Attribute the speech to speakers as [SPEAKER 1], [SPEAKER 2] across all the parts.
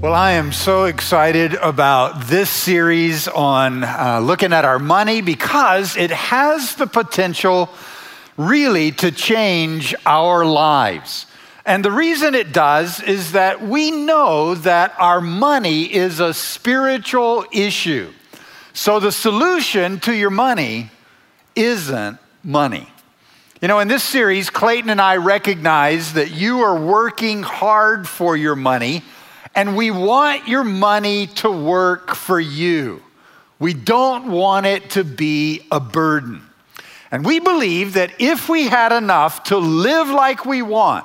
[SPEAKER 1] Well, I am so excited about this series on uh, looking at our money because it has the potential really to change our lives. And the reason it does is that we know that our money is a spiritual issue. So the solution to your money isn't money. You know, in this series, Clayton and I recognize that you are working hard for your money and we want your money to work for you. We don't want it to be a burden. And we believe that if we had enough to live like we want,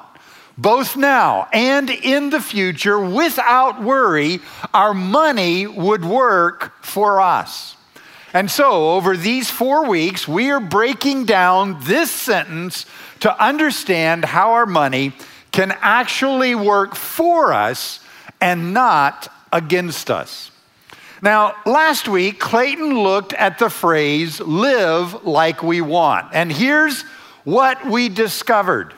[SPEAKER 1] both now and in the future, without worry, our money would work for us. And so, over these four weeks, we are breaking down this sentence to understand how our money can actually work for us and not against us. Now, last week, Clayton looked at the phrase live like we want. And here's what we discovered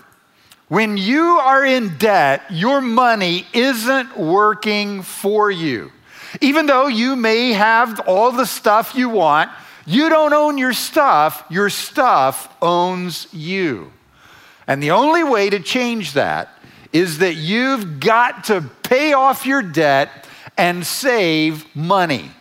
[SPEAKER 1] when you are in debt, your money isn't working for you. Even though you may have all the stuff you want, you don't own your stuff, your stuff owns you. And the only way to change that is that you've got to pay off your debt and save money.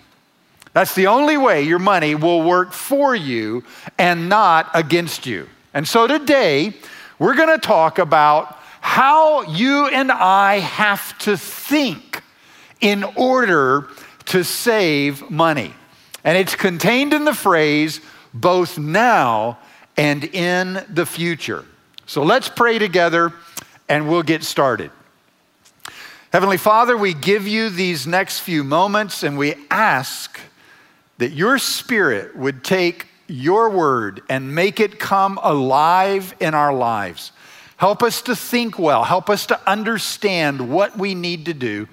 [SPEAKER 1] That's the only way your money will work for you and not against you. And so today, we're going to talk about how you and I have to think in order to save money. And it's contained in the phrase both now and in the future. So let's pray together and we'll get started. Heavenly Father, we give you these next few moments and we ask that your Spirit would take your word and make it come alive in our lives. Help us to think well, help us to understand what we need to do.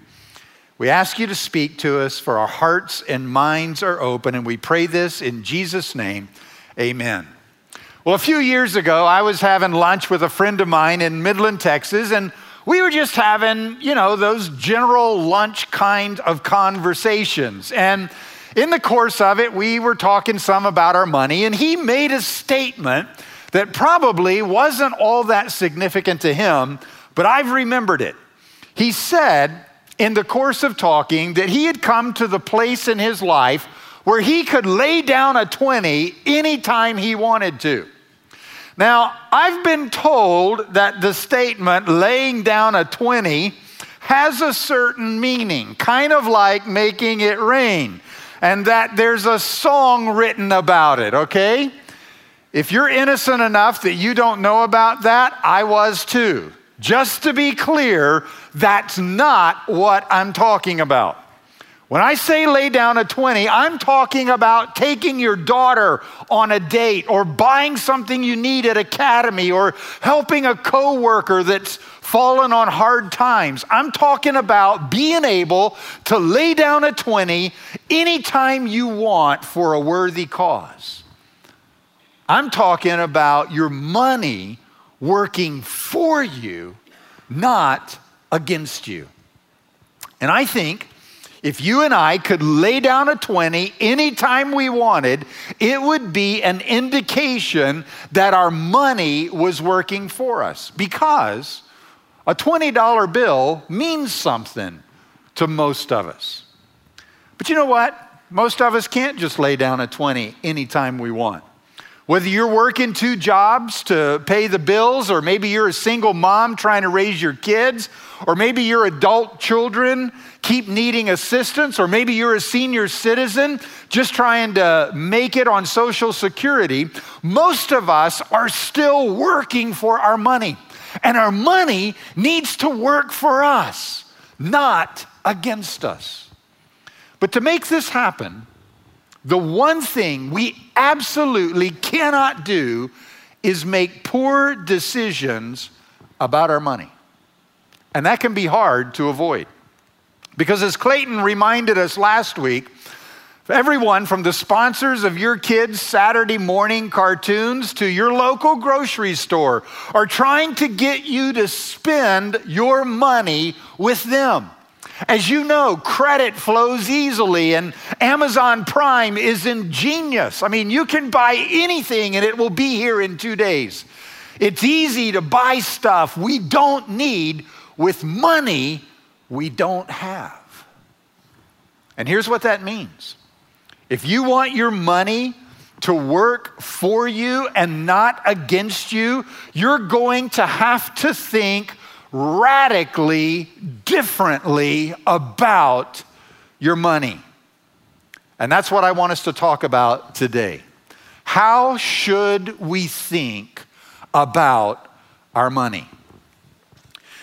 [SPEAKER 1] We ask you to speak to us, for our hearts and minds are open, and we pray this in Jesus' name. Amen. Well, a few years ago, I was having lunch with a friend of mine in Midland, Texas, and we were just having, you know, those general lunch kind of conversations. And in the course of it, we were talking some about our money, and he made a statement that probably wasn't all that significant to him, but I've remembered it. He said in the course of talking that he had come to the place in his life where he could lay down a 20 anytime he wanted to. Now, I've been told that the statement laying down a 20 has a certain meaning, kind of like making it rain, and that there's a song written about it, okay? If you're innocent enough that you don't know about that, I was too. Just to be clear, that's not what I'm talking about. When I say lay down a 20, I'm talking about taking your daughter on a date or buying something you need at Academy or helping a coworker that's fallen on hard times. I'm talking about being able to lay down a 20 anytime you want for a worthy cause. I'm talking about your money working for you, not against you. And I think if you and I could lay down a 20 anytime we wanted, it would be an indication that our money was working for us because a $20 bill means something to most of us. But you know what? Most of us can't just lay down a 20 anytime we want. Whether you're working two jobs to pay the bills, or maybe you're a single mom trying to raise your kids, or maybe your adult children keep needing assistance, or maybe you're a senior citizen just trying to make it on Social Security, most of us are still working for our money. And our money needs to work for us, not against us. But to make this happen, the one thing we absolutely cannot do is make poor decisions about our money. And that can be hard to avoid. Because as Clayton reminded us last week, everyone from the sponsors of your kids' Saturday morning cartoons to your local grocery store are trying to get you to spend your money with them. As you know, credit flows easily, and Amazon Prime is ingenious. I mean, you can buy anything and it will be here in two days. It's easy to buy stuff we don't need with money we don't have. And here's what that means if you want your money to work for you and not against you, you're going to have to think radically differently about your money. And that's what I want us to talk about today. How should we think about our money?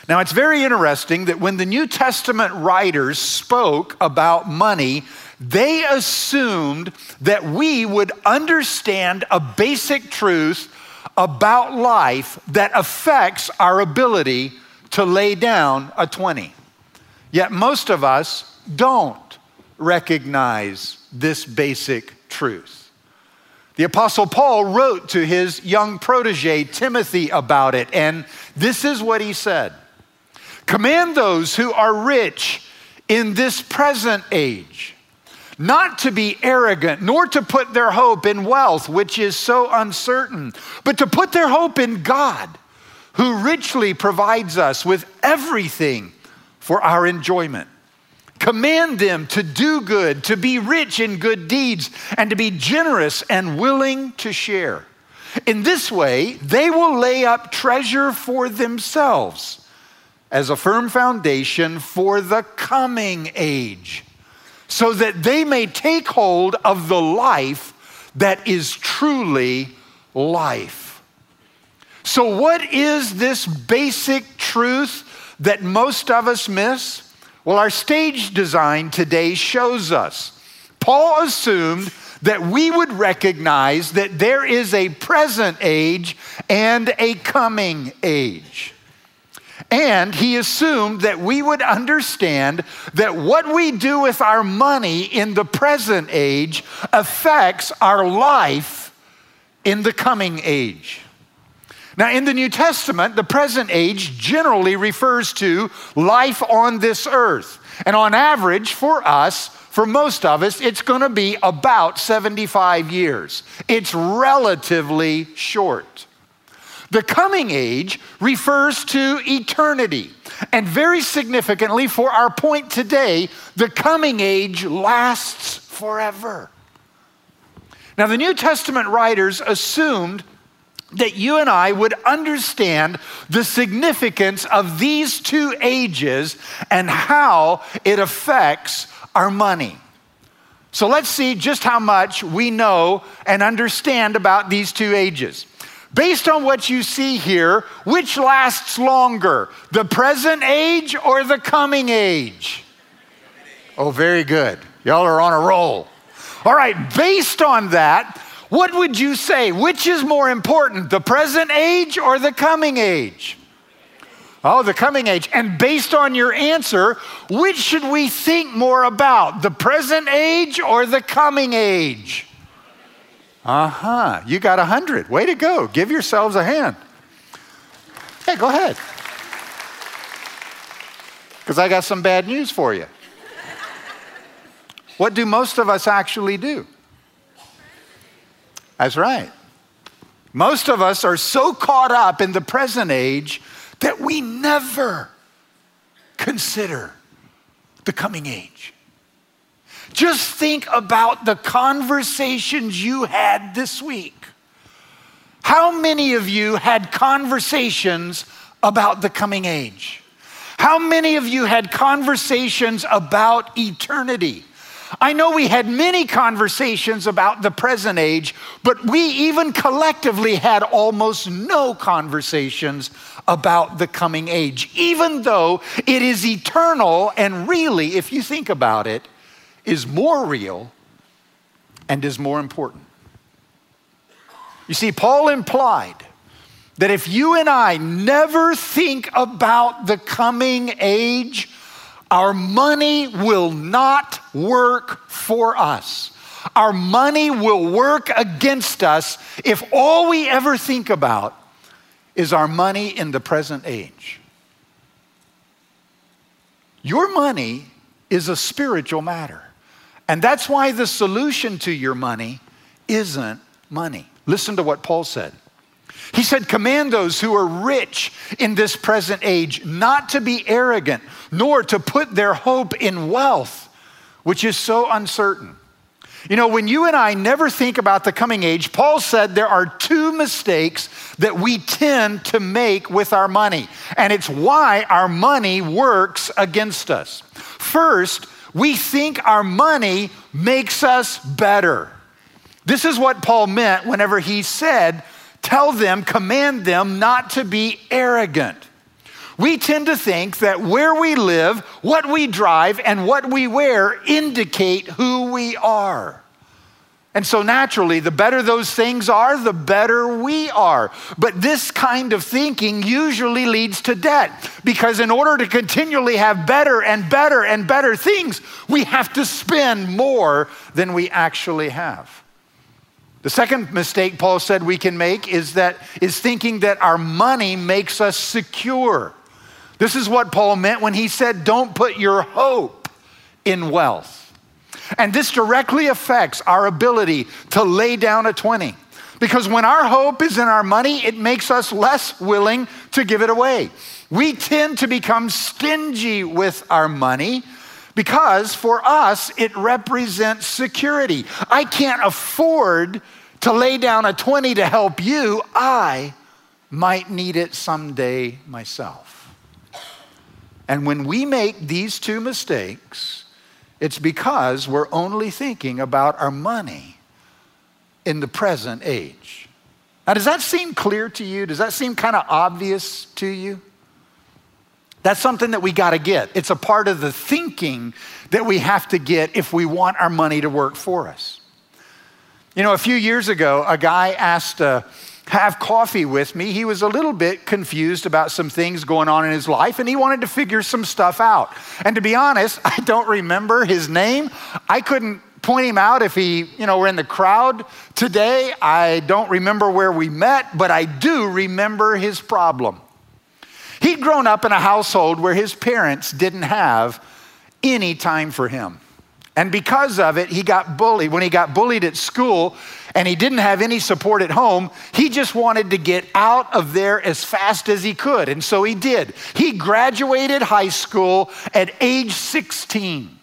[SPEAKER 1] Now, it's very interesting that when the New Testament writers spoke about money, they assumed that we would understand a basic truth about life that affects our ability to lay down a 20. Yet most of us don't recognize this basic truth. The Apostle Paul wrote to his young protege, Timothy, about it, and this is what he said Command those who are rich in this present age not to be arrogant, nor to put their hope in wealth, which is so uncertain, but to put their hope in God, who richly provides us with everything for our enjoyment. Command them to do good, to be rich in good deeds, and to be generous and willing to share. In this way, they will lay up treasure for themselves as a firm foundation for the coming age, so that they may take hold of the life that is truly life. So, what is this basic truth that most of us miss? Well, our stage design today shows us. Paul assumed that we would recognize that there is a present age and a coming age. And he assumed that we would understand that what we do with our money in the present age affects our life in the coming age. Now, in the New Testament, the present age generally refers to life on this earth. And on average, for us, for most of us, it's going to be about 75 years. It's relatively short. The coming age refers to eternity. And very significantly, for our point today, the coming age lasts forever. Now, the New Testament writers assumed that you and I would understand the significance of these two ages and how it affects our money. So let's see just how much we know and understand about these two ages. Based on what you see here, which lasts longer, the present age or the coming age? Oh, very good. Y'all are on a roll. All right, based on that, what would you say? Which is more important, the present age or the coming age? Oh, the coming age. And based on your answer, which should we think more about, the present age or the coming age? Uh huh. You got a 100. Way to go. Give yourselves a hand. Hey, go ahead. Because I got some bad news for you. What do most of us actually do? That's right. Most of us are so caught up in the present age that we never consider the coming age. Just think about the conversations you had this week. How many of you had conversations about the coming age? How many of you had conversations about eternity? I know we had many conversations about the present age, but we even collectively had almost no conversations about the coming age, even though it is eternal and really, if you think about it, is more real and is more important. You see, Paul implied that if you and I never think about the coming age, our money will not work for us. Our money will work against us if all we ever think about is our money in the present age. Your money is a spiritual matter. And that's why the solution to your money isn't money. Listen to what Paul said. He said, Command those who are rich in this present age not to be arrogant, nor to put their hope in wealth, which is so uncertain. You know, when you and I never think about the coming age, Paul said there are two mistakes that we tend to make with our money, and it's why our money works against us. First, we think our money makes us better. This is what Paul meant whenever he said, Tell them, command them not to be arrogant. We tend to think that where we live, what we drive, and what we wear indicate who we are. And so naturally, the better those things are, the better we are. But this kind of thinking usually leads to debt because in order to continually have better and better and better things, we have to spend more than we actually have. The second mistake Paul said we can make is that is thinking that our money makes us secure. This is what Paul meant when he said don't put your hope in wealth. And this directly affects our ability to lay down a 20. Because when our hope is in our money, it makes us less willing to give it away. We tend to become stingy with our money because for us, it represents security. I can't afford to lay down a 20 to help you. I might need it someday myself. And when we make these two mistakes, it's because we're only thinking about our money in the present age. Now, does that seem clear to you? Does that seem kind of obvious to you? That's something that we got to get. It's a part of the thinking that we have to get if we want our money to work for us. You know, a few years ago, a guy asked, to have coffee with me. He was a little bit confused about some things going on in his life and he wanted to figure some stuff out. And to be honest, I don't remember his name. I couldn't point him out if he, you know, were in the crowd today. I don't remember where we met, but I do remember his problem. He'd grown up in a household where his parents didn't have any time for him. And because of it, he got bullied. When he got bullied at school and he didn't have any support at home, he just wanted to get out of there as fast as he could. And so he did. He graduated high school at age 16.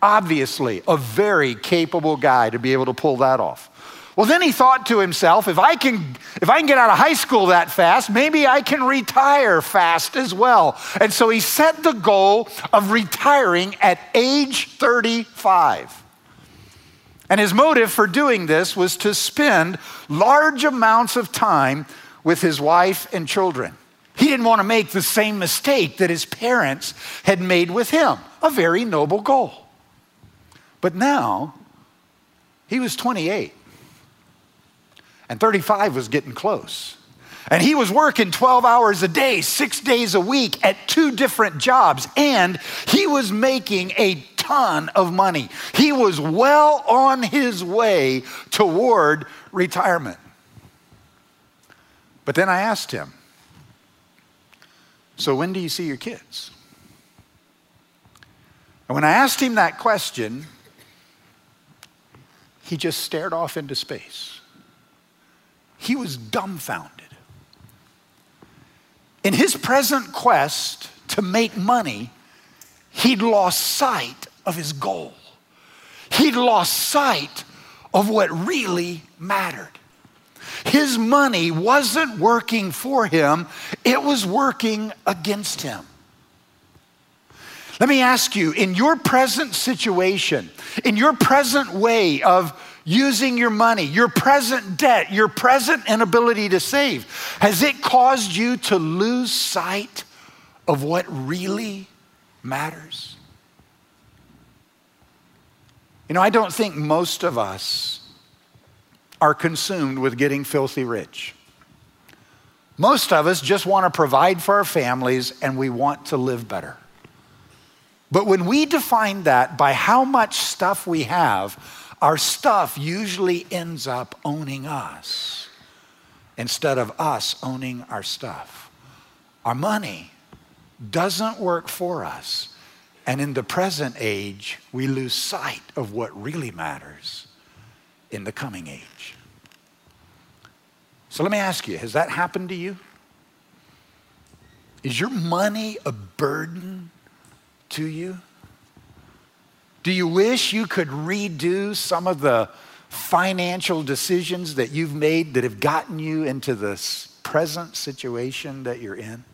[SPEAKER 1] Obviously, a very capable guy to be able to pull that off. Well, then he thought to himself, if I can if I can get out of high school that fast, maybe I can retire fast as well. And so he set the goal of retiring at age 35. And his motive for doing this was to spend large amounts of time with his wife and children. He didn't want to make the same mistake that his parents had made with him, a very noble goal. But now, he was 28 and 35 was getting close. And he was working 12 hours a day, six days a week at two different jobs, and he was making a ton of money. He was well on his way toward retirement. But then I asked him, So when do you see your kids? And when I asked him that question, he just stared off into space. He was dumbfounded. In his present quest to make money, he'd lost sight of his goal. He'd lost sight of what really mattered. His money wasn't working for him, it was working against him. Let me ask you in your present situation, in your present way of using your money, your present debt, your present inability to save, has it caused you to lose sight of what really matters? You know, I don't think most of us are consumed with getting filthy rich. Most of us just want to provide for our families and we want to live better. But when we define that by how much stuff we have, our stuff usually ends up owning us instead of us owning our stuff. Our money doesn't work for us. And in the present age, we lose sight of what really matters in the coming age. So let me ask you has that happened to you? Is your money a burden to you? Do you wish you could redo some of the financial decisions that you've made that have gotten you into this present situation that you're in?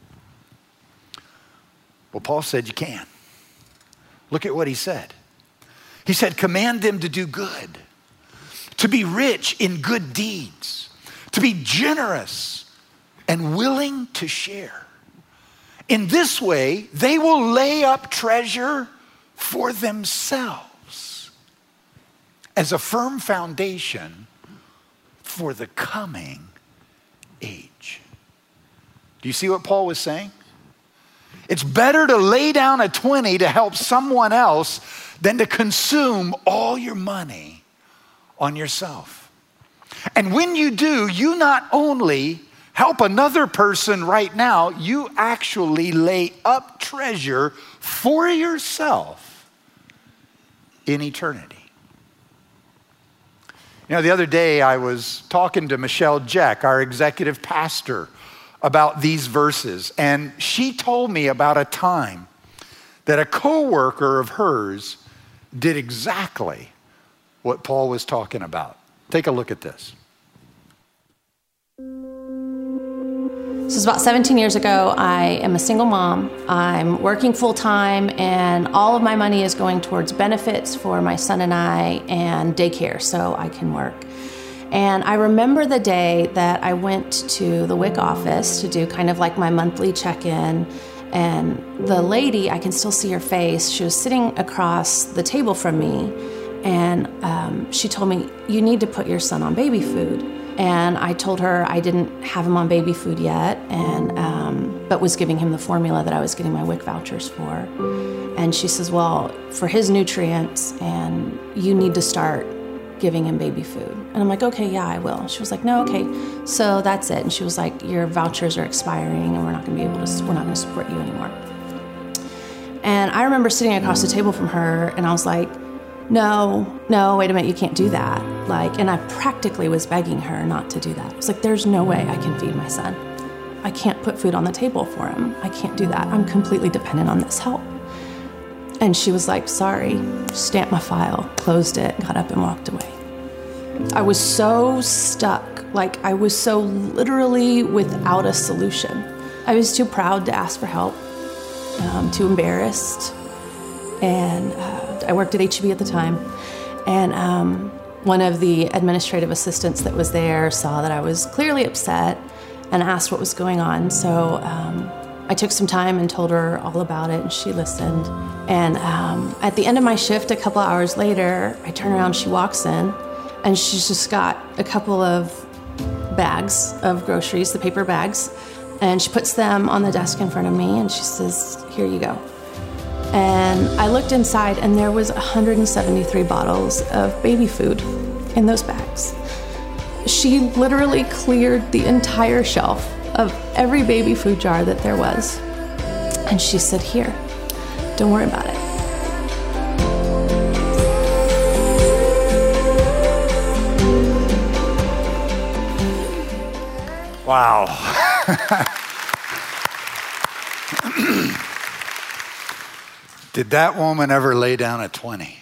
[SPEAKER 1] Well, Paul said you can. Look at what he said. He said, Command them to do good, to be rich in good deeds, to be generous and willing to share. In this way, they will lay up treasure for themselves as a firm foundation for the coming age. Do you see what Paul was saying? It's better to lay down a 20 to help someone else than to consume all your money on yourself. And when you do, you not only help another person right now, you actually lay up treasure for yourself in eternity. You know, the other day I was talking to Michelle Jack, our executive pastor about these verses, and she told me about a time that a coworker of hers did exactly what Paul was talking about. Take a look at this.
[SPEAKER 2] This is about 17 years ago. I am a single mom. I'm working full time, and all of my money is going towards benefits for my son and I and daycare so I can work. And I remember the day that I went to the WIC office to do kind of like my monthly check in. And the lady, I can still see her face, she was sitting across the table from me. And um, she told me, You need to put your son on baby food. And I told her I didn't have him on baby food yet, and um, but was giving him the formula that I was getting my WIC vouchers for. And she says, "Well, for his nutrients, and you need to start giving him baby food. And I'm like, okay, yeah, I will. She was like, no, okay, so that's it. And she was like, your vouchers are expiring and we're not gonna be able to, we're not gonna support you anymore. And I remember sitting across the table from her and I was like, no, no, wait a minute, you can't do that. Like, and I practically was begging her not to do that. I was like, there's no way I can feed my son. I can't put food on the table for him. I can't do that. I'm completely dependent on this help. And she was like, sorry, stamped my file, closed it, got up and walked away. I was so stuck, like I was so literally without a solution. I was too proud to ask for help, um, too embarrassed. And uh, I worked at HEB at the time. And um, one of the administrative assistants that was there saw that I was clearly upset and asked what was going on. So um, I took some time and told her all about it, and she listened. And um, at the end of my shift, a couple hours later, I turn around, she walks in, and she's just got a couple of bags of groceries, the paper bags, and she puts them on the desk in front of me, and she says, Here you go. And I looked inside, and there was 173 bottles of baby food in those bags. She literally cleared the entire shelf of every baby food jar that there was. And she said, Here, don't worry about it.
[SPEAKER 1] Wow. Did that woman ever lay down a 20?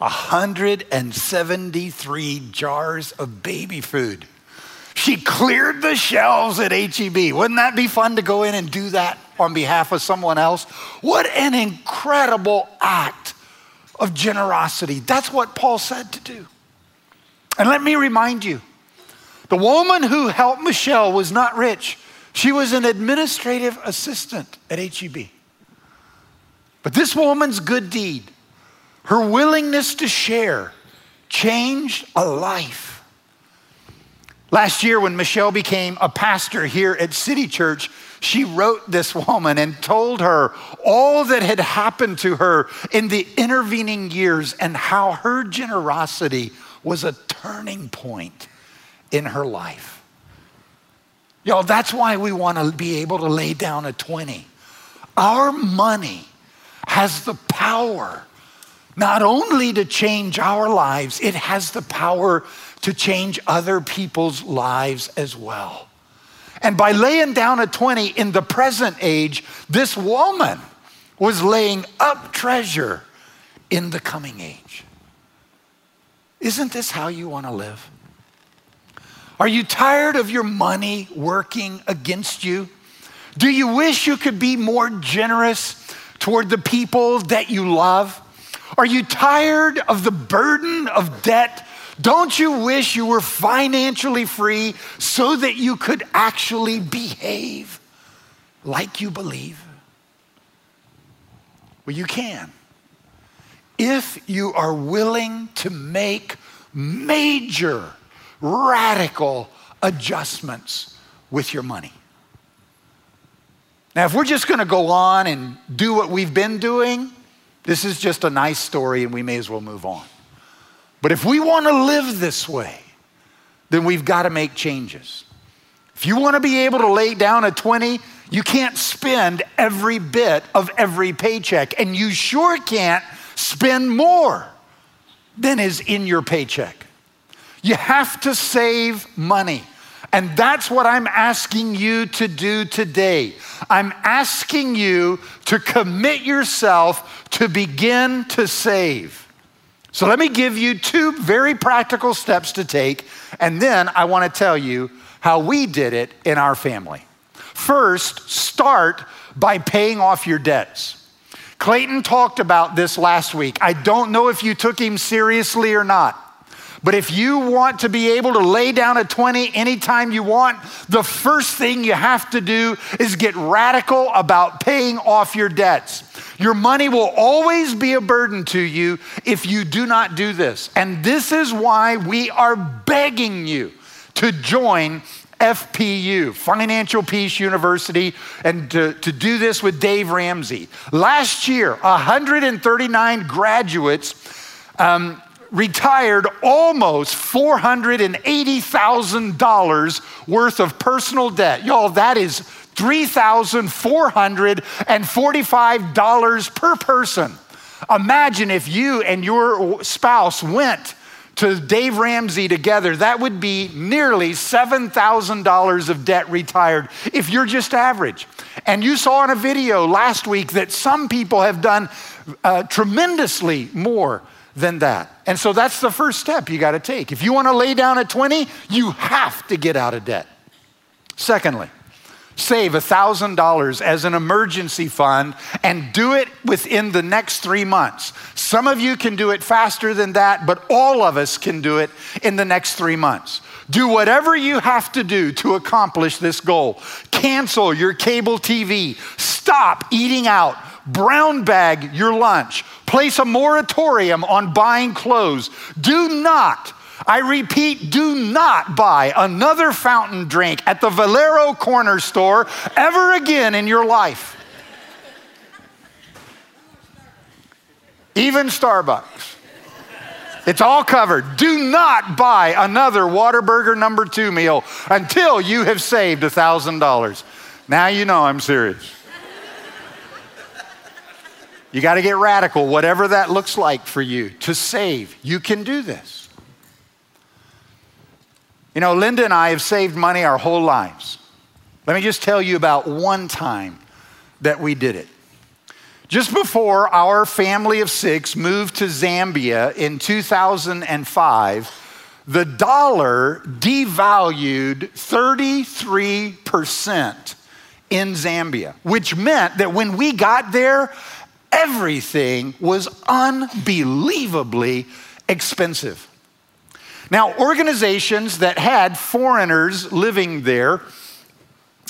[SPEAKER 1] 173 jars of baby food. She cleared the shelves at HEB. Wouldn't that be fun to go in and do that on behalf of someone else? What an incredible act of generosity. That's what Paul said to do. And let me remind you the woman who helped Michelle was not rich, she was an administrative assistant at HEB. But this woman's good deed, her willingness to share, changed a life. Last year, when Michelle became a pastor here at City Church, she wrote this woman and told her all that had happened to her in the intervening years and how her generosity was a turning point in her life. Y'all, that's why we want to be able to lay down a 20 our money has the power not only to change our lives, it has the power to change other people's lives as well. And by laying down a 20 in the present age, this woman was laying up treasure in the coming age. Isn't this how you want to live? Are you tired of your money working against you? Do you wish you could be more generous toward the people that you love? Are you tired of the burden of debt? Don't you wish you were financially free so that you could actually behave like you believe? Well, you can. If you are willing to make major, radical adjustments with your money. Now, if we're just going to go on and do what we've been doing, this is just a nice story and we may as well move on. But if we want to live this way, then we've got to make changes. If you want to be able to lay down a 20, you can't spend every bit of every paycheck, and you sure can't spend more than is in your paycheck. You have to save money. And that's what I'm asking you to do today. I'm asking you to commit yourself to begin to save. So let me give you two very practical steps to take, and then I want to tell you how we did it in our family. First, start by paying off your debts. Clayton talked about this last week. I don't know if you took him seriously or not. But if you want to be able to lay down a 20 anytime you want, the first thing you have to do is get radical about paying off your debts. Your money will always be a burden to you if you do not do this. And this is why we are begging you to join FPU, Financial Peace University, and to, to do this with Dave Ramsey. Last year, 139 graduates um, retired almost $480,000 worth of personal debt. Y'all, that is $3,445 per person. Imagine if you and your spouse went to Dave Ramsey together, that would be nearly $7,000 of debt retired if you're just average. And you saw in a video last week that some people have done uh, tremendously more than that. And so that's the first step you got to take. If you want to lay down at 20, you have to get out of debt. Secondly, save $1,000 as an emergency fund and do it within the next three months. Some of you can do it faster than that, but all of us can do it in the next three months. Do whatever you have to do to accomplish this goal. Cancel your cable TV. Stop eating out brown bag your lunch, place a moratorium on buying clothes. Do not, I repeat, do not buy another fountain drink at the Valero corner store ever again in your life. Even Starbucks. It's all covered. Do not buy another Whataburger number two meal until you have saved $1,000. Now you know I'm serious. You got to get radical, whatever that looks like for you to save. You can do this. You know, Linda and I have saved money our whole lives. Let me just tell you about one time that we did it. Just before our family of six moved to Zambia in 2005, the dollar devalued 33% in Zambia, which meant that when we got there, everything was unbelievably expensive. Now, organizations that had foreigners living there,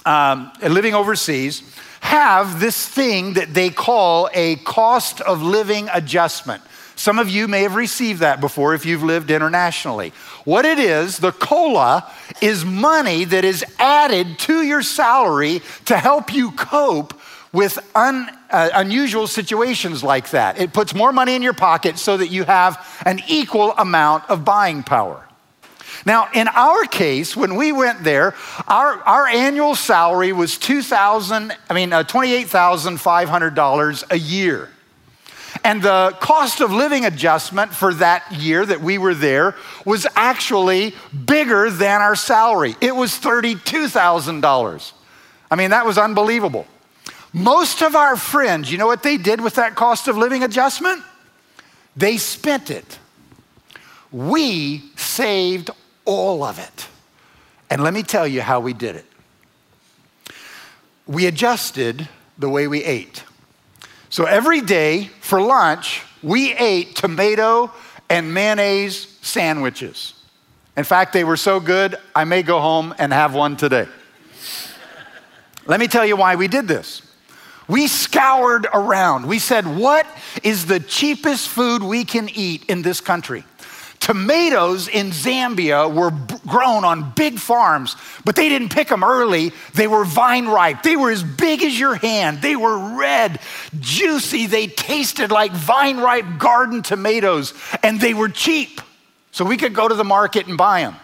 [SPEAKER 1] um, living overseas, have this thing that they call a cost of living adjustment. Some of you may have received that before if you've lived internationally. What it is, the COLA is money that is added to your salary to help you cope with un, uh, unusual situations like that. It puts more money in your pocket so that you have an equal amount of buying power. Now, in our case, when we went there, our, our annual salary was 2,000, I mean, uh, $28,500 a year. And the cost of living adjustment for that year that we were there was actually bigger than our salary. It was $32,000. I mean, that was unbelievable. Most of our friends, you know what they did with that cost of living adjustment? They spent it. We saved all of it. And let me tell you how we did it. We adjusted the way we ate. So every day for lunch, we ate tomato and mayonnaise sandwiches. In fact, they were so good, I may go home and have one today. Let me tell you why we did this. We scoured around. We said, What is the cheapest food we can eat in this country? Tomatoes in Zambia were b- grown on big farms, but they didn't pick them early. They were vine ripe. They were as big as your hand. They were red, juicy. They tasted like vine ripe garden tomatoes, and they were cheap. So we could go to the market and buy them.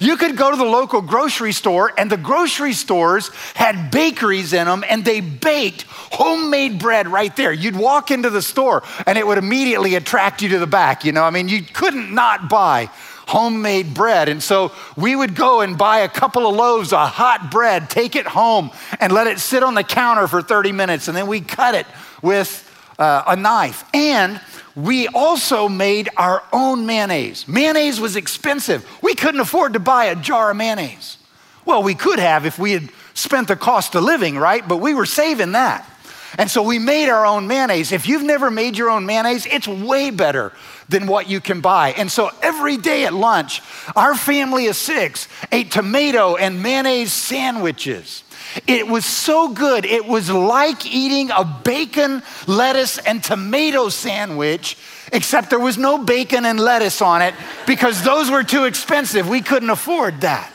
[SPEAKER 1] You could go to the local grocery store, and the grocery stores had bakeries in them, and they baked homemade bread right there. You'd walk into the store, and it would immediately attract you to the back. You know, I mean, you couldn't not buy homemade bread. And so we would go and buy a couple of loaves of hot bread, take it home, and let it sit on the counter for 30 minutes, and then we cut it with uh, a knife. And we also made our own mayonnaise. Mayonnaise was expensive. We couldn't afford to buy a jar of mayonnaise. Well, we could have if we had spent the cost of living, right? But we were saving that. And so we made our own mayonnaise. If you've never made your own mayonnaise, it's way better than what you can buy. And so every day at lunch, our family of six ate tomato and mayonnaise sandwiches. It was so good. It was like eating a bacon, lettuce, and tomato sandwich, except there was no bacon and lettuce on it because those were too expensive. We couldn't afford that.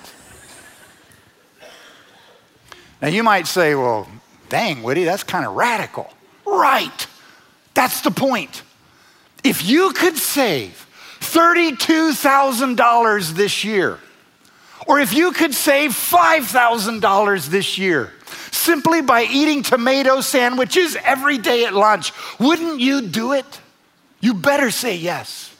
[SPEAKER 1] Now, you might say, well, dang, Woody, that's kind of radical. Right. That's the point. If you could save $32,000 this year, or if you could save $5,000 this year simply by eating tomato sandwiches every day at lunch, wouldn't you do it? You better say yes.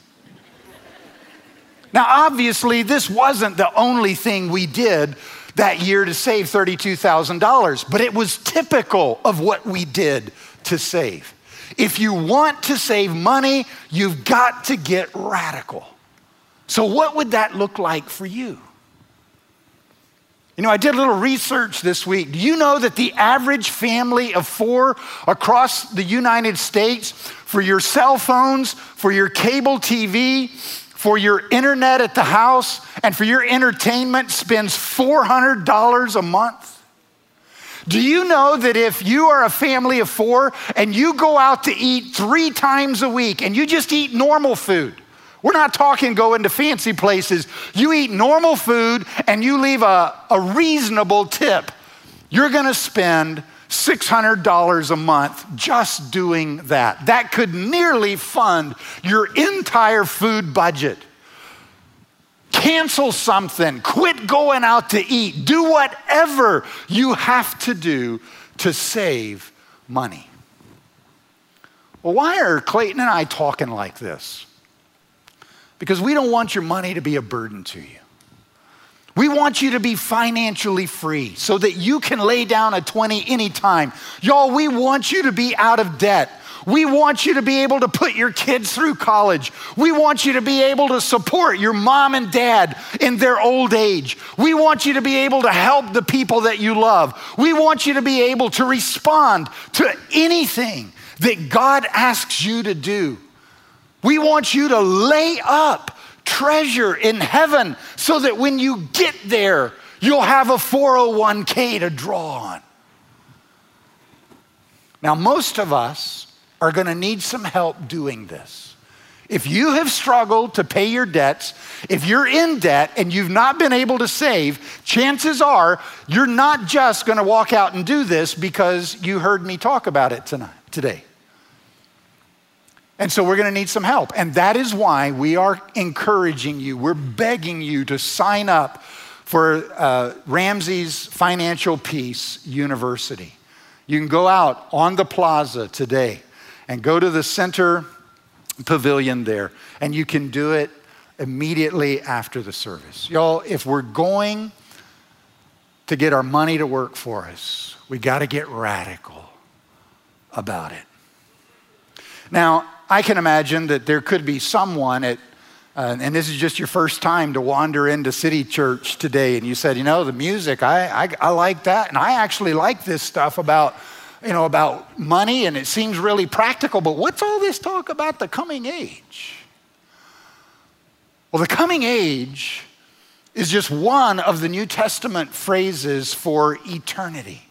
[SPEAKER 1] Now, obviously, this wasn't the only thing we did that year to save $32,000, but it was typical of what we did to save. If you want to save money, you've got to get radical. So, what would that look like for you? You know, I did a little research this week. Do you know that the average family of four across the United States, for your cell phones, for your cable TV, for your internet at the house, and for your entertainment, spends $400 a month? Do you know that if you are a family of four and you go out to eat three times a week and you just eat normal food, we're not talking going to fancy places. You eat normal food and you leave a, a reasonable tip. You're going to spend $600 a month just doing that. That could nearly fund your entire food budget. Cancel something, quit going out to eat, do whatever you have to do to save money. Well, why are Clayton and I talking like this? Because we don't want your money to be a burden to you. We want you to be financially free so that you can lay down a 20 anytime. Y'all, we want you to be out of debt. We want you to be able to put your kids through college. We want you to be able to support your mom and dad in their old age. We want you to be able to help the people that you love. We want you to be able to respond to anything that God asks you to do. We want you to lay up treasure in heaven so that when you get there, you'll have a 401k to draw on. Now, most of us are going to need some help doing this. If you have struggled to pay your debts, if you're in debt and you've not been able to save, chances are you're not just going to walk out and do this because you heard me talk about it tonight, today. And so we're going to need some help. And that is why we are encouraging you, we're begging you to sign up for uh, Ramsey's Financial Peace University. You can go out on the plaza today and go to the center pavilion there, and you can do it immediately after the service. Y'all, if we're going to get our money to work for us, we got to get radical about it. Now, I can imagine that there could be someone at, uh, and this is just your first time to wander into City Church today, and you said, you know, the music, I, I, I like that, and I actually like this stuff about, you know, about money, and it seems really practical, but what's all this talk about the coming age? Well, the coming age is just one of the New Testament phrases for eternity.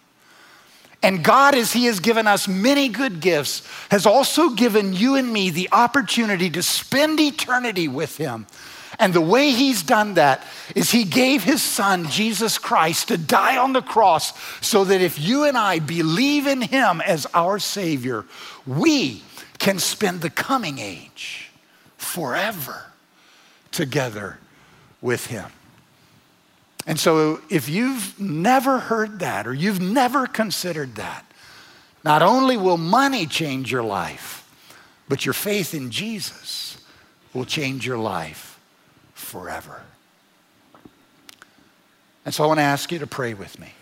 [SPEAKER 1] And God, as He has given us many good gifts, has also given you and me the opportunity to spend eternity with Him. And the way He's done that is He gave His Son, Jesus Christ, to die on the cross so that if you and I believe in Him as our Savior, we can spend the coming age forever together with Him. And so, if you've never heard that or you've never considered that, not only will money change your life, but your faith in Jesus will change your life forever. And so, I want to ask you to pray with me.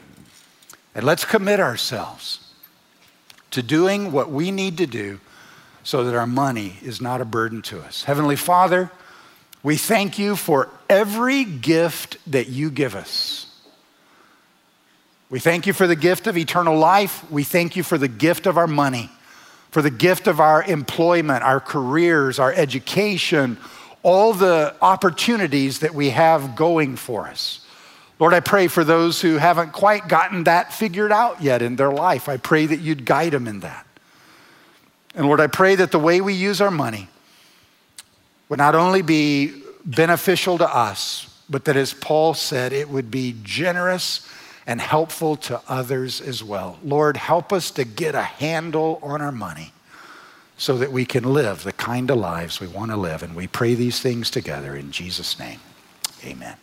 [SPEAKER 1] And let's commit ourselves to doing what we need to do so that our money is not a burden to us. Heavenly Father, we thank you for every gift that you give us. We thank you for the gift of eternal life. We thank you for the gift of our money, for the gift of our employment, our careers, our education, all the opportunities that we have going for us. Lord, I pray for those who haven't quite gotten that figured out yet in their life. I pray that you'd guide them in that. And Lord, I pray that the way we use our money would not only be beneficial to us, but that, as Paul said, it would be generous and helpful to others as well. Lord, help us to get a handle on our money so that we can live the kind of lives we want to live. And we pray these things together in Jesus' name. Amen.